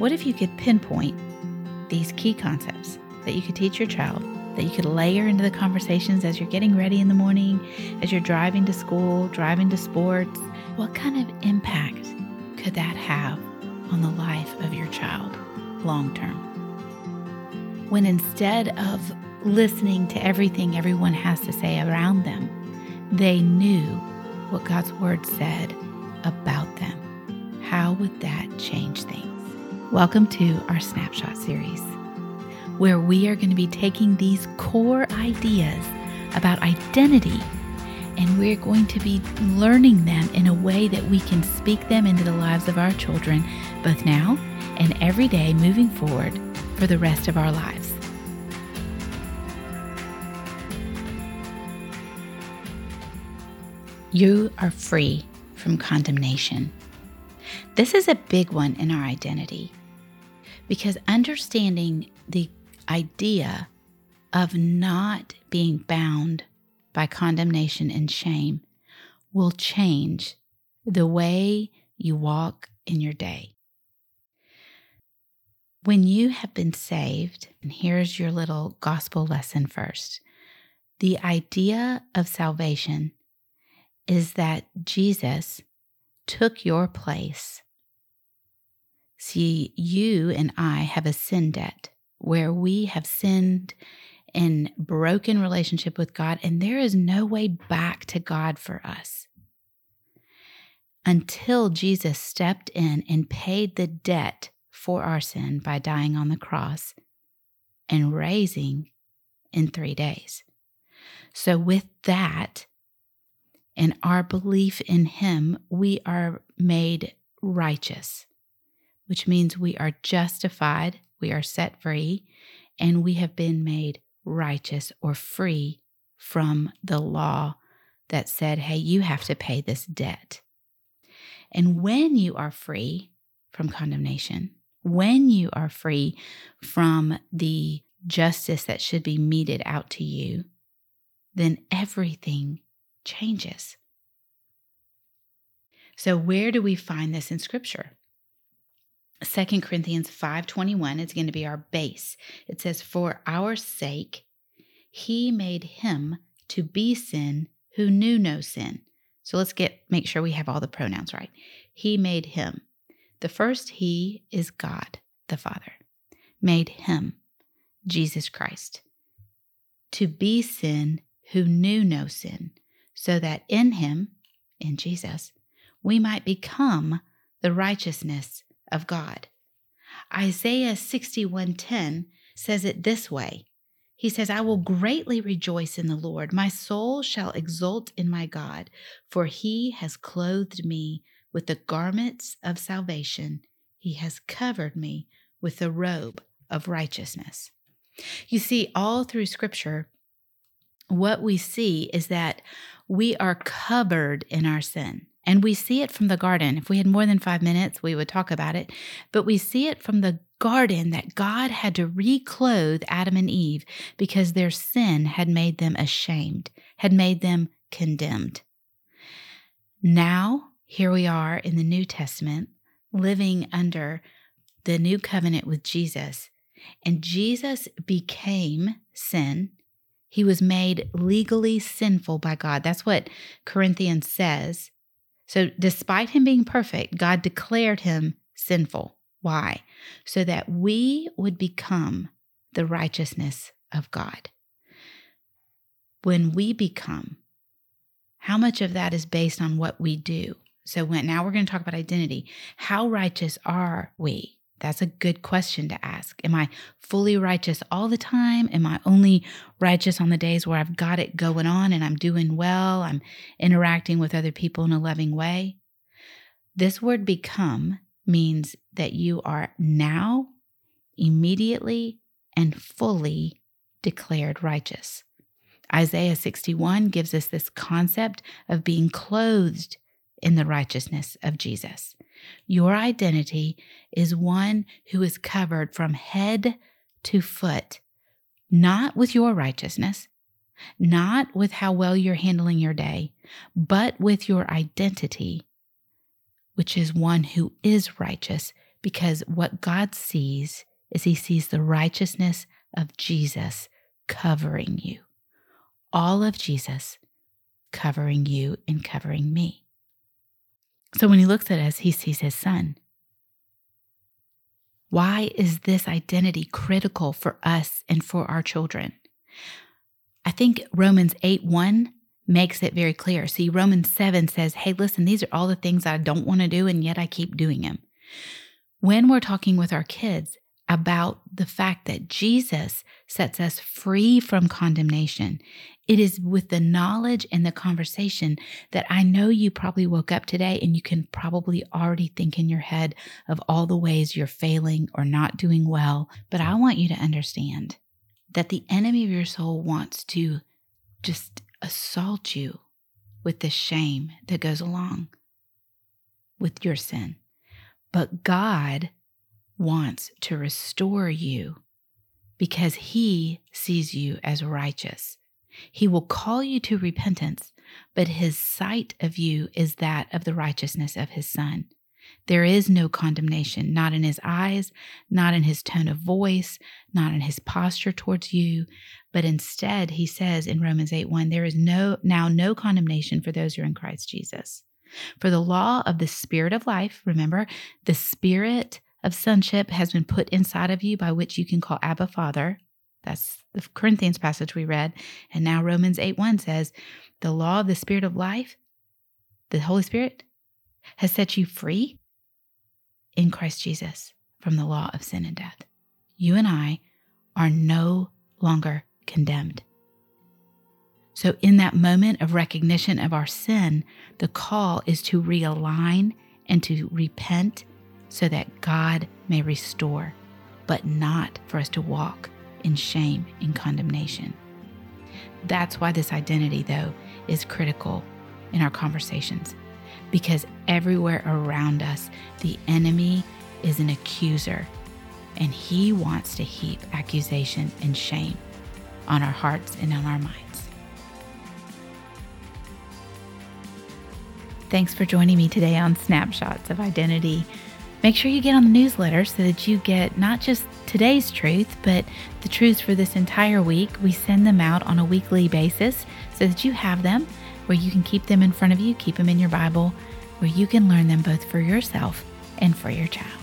What if you could pinpoint these key concepts that you could teach your child, that you could layer into the conversations as you're getting ready in the morning, as you're driving to school, driving to sports? What kind of impact could that have on the life of your child long term? When instead of listening to everything everyone has to say around them, they knew what God's word said about them, how would that change things? Welcome to our Snapshot series, where we are going to be taking these core ideas about identity and we're going to be learning them in a way that we can speak them into the lives of our children, both now and every day moving forward for the rest of our lives. You are free from condemnation. This is a big one in our identity because understanding the idea of not being bound by condemnation and shame will change the way you walk in your day. When you have been saved, and here's your little gospel lesson first the idea of salvation is that Jesus took your place. See, you and I have a sin debt where we have sinned in broken relationship with God, and there is no way back to God for us until Jesus stepped in and paid the debt for our sin by dying on the cross and raising in three days. So, with that and our belief in Him, we are made righteous, which means we are justified, we are set free, and we have been made righteous or free from the law that said, hey, you have to pay this debt. And when you are free from condemnation, when you are free from the justice that should be meted out to you, then everything changes. So where do we find this in scripture? 2 Corinthians 5:21 is going to be our base. It says for our sake he made him to be sin who knew no sin. So let's get make sure we have all the pronouns right. He made him. The first he is God, the Father. Made him, Jesus Christ, to be sin who knew no sin, so that in him, in Jesus, we might become the righteousness of God. Isaiah 61:10 says it this way. He says, I will greatly rejoice in the Lord. My soul shall exult in my God, for he has clothed me with the garments of salvation. He has covered me with the robe of righteousness. You see, all through scripture, what we see is that we are covered in our sin. And we see it from the garden. If we had more than five minutes, we would talk about it. But we see it from the garden that God had to reclothe Adam and Eve because their sin had made them ashamed, had made them condemned. Now, here we are in the New Testament, living under the new covenant with Jesus. And Jesus became sin. He was made legally sinful by God. That's what Corinthians says. So, despite him being perfect, God declared him sinful. Why? So that we would become the righteousness of God. When we become, how much of that is based on what we do? So, when, now we're going to talk about identity. How righteous are we? That's a good question to ask. Am I fully righteous all the time? Am I only righteous on the days where I've got it going on and I'm doing well? I'm interacting with other people in a loving way? This word become means that you are now, immediately, and fully declared righteous. Isaiah 61 gives us this concept of being clothed in the righteousness of Jesus. Your identity is one who is covered from head to foot, not with your righteousness, not with how well you're handling your day, but with your identity, which is one who is righteous because what God sees is he sees the righteousness of Jesus covering you. All of Jesus covering you and covering me. So when he looks at us, he sees his son. Why is this identity critical for us and for our children? I think Romans 8 1 makes it very clear. See, Romans 7 says, hey, listen, these are all the things I don't want to do, and yet I keep doing them. When we're talking with our kids about the fact that Jesus sets us free from condemnation, it is with the knowledge and the conversation that I know you probably woke up today and you can probably already think in your head of all the ways you're failing or not doing well. But I want you to understand that the enemy of your soul wants to just assault you with the shame that goes along with your sin. But God wants to restore you because he sees you as righteous. He will call you to repentance, but his sight of you is that of the righteousness of his son. There is no condemnation, not in his eyes, not in his tone of voice, not in his posture towards you, but instead he says in Romans 8 1, there is no now no condemnation for those who are in Christ Jesus. For the law of the spirit of life, remember, the spirit of sonship has been put inside of you by which you can call Abba Father. That's the Corinthians passage we read. And now Romans 8 1 says, The law of the Spirit of life, the Holy Spirit, has set you free in Christ Jesus from the law of sin and death. You and I are no longer condemned. So, in that moment of recognition of our sin, the call is to realign and to repent so that God may restore, but not for us to walk in shame and condemnation. That's why this identity, though, is critical in our conversations because everywhere around us, the enemy is an accuser and he wants to heap accusation and shame on our hearts and on our minds. Thanks for joining me today on Snapshots of Identity. Make sure you get on the newsletter so that you get not just today's truth, but the truths for this entire week. We send them out on a weekly basis so that you have them where you can keep them in front of you, keep them in your Bible, where you can learn them both for yourself and for your child.